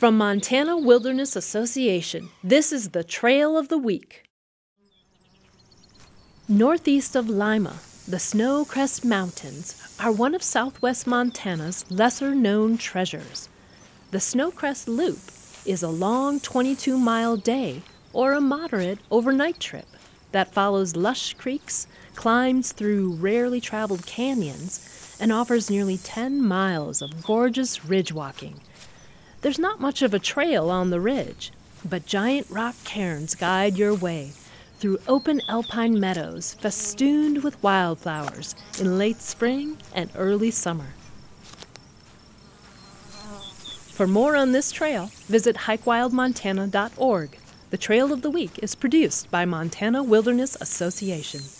From Montana Wilderness Association, this is the Trail of the Week. Northeast of Lima, the Snowcrest Mountains are one of southwest Montana's lesser known treasures. The Snowcrest Loop is a long 22 mile day or a moderate overnight trip that follows lush creeks, climbs through rarely traveled canyons, and offers nearly 10 miles of gorgeous ridge walking. There's not much of a trail on the ridge, but giant rock cairns guide your way through open alpine meadows festooned with wildflowers in late spring and early summer. For more on this trail, visit hikewildmontana.org. The Trail of the Week is produced by Montana Wilderness Association.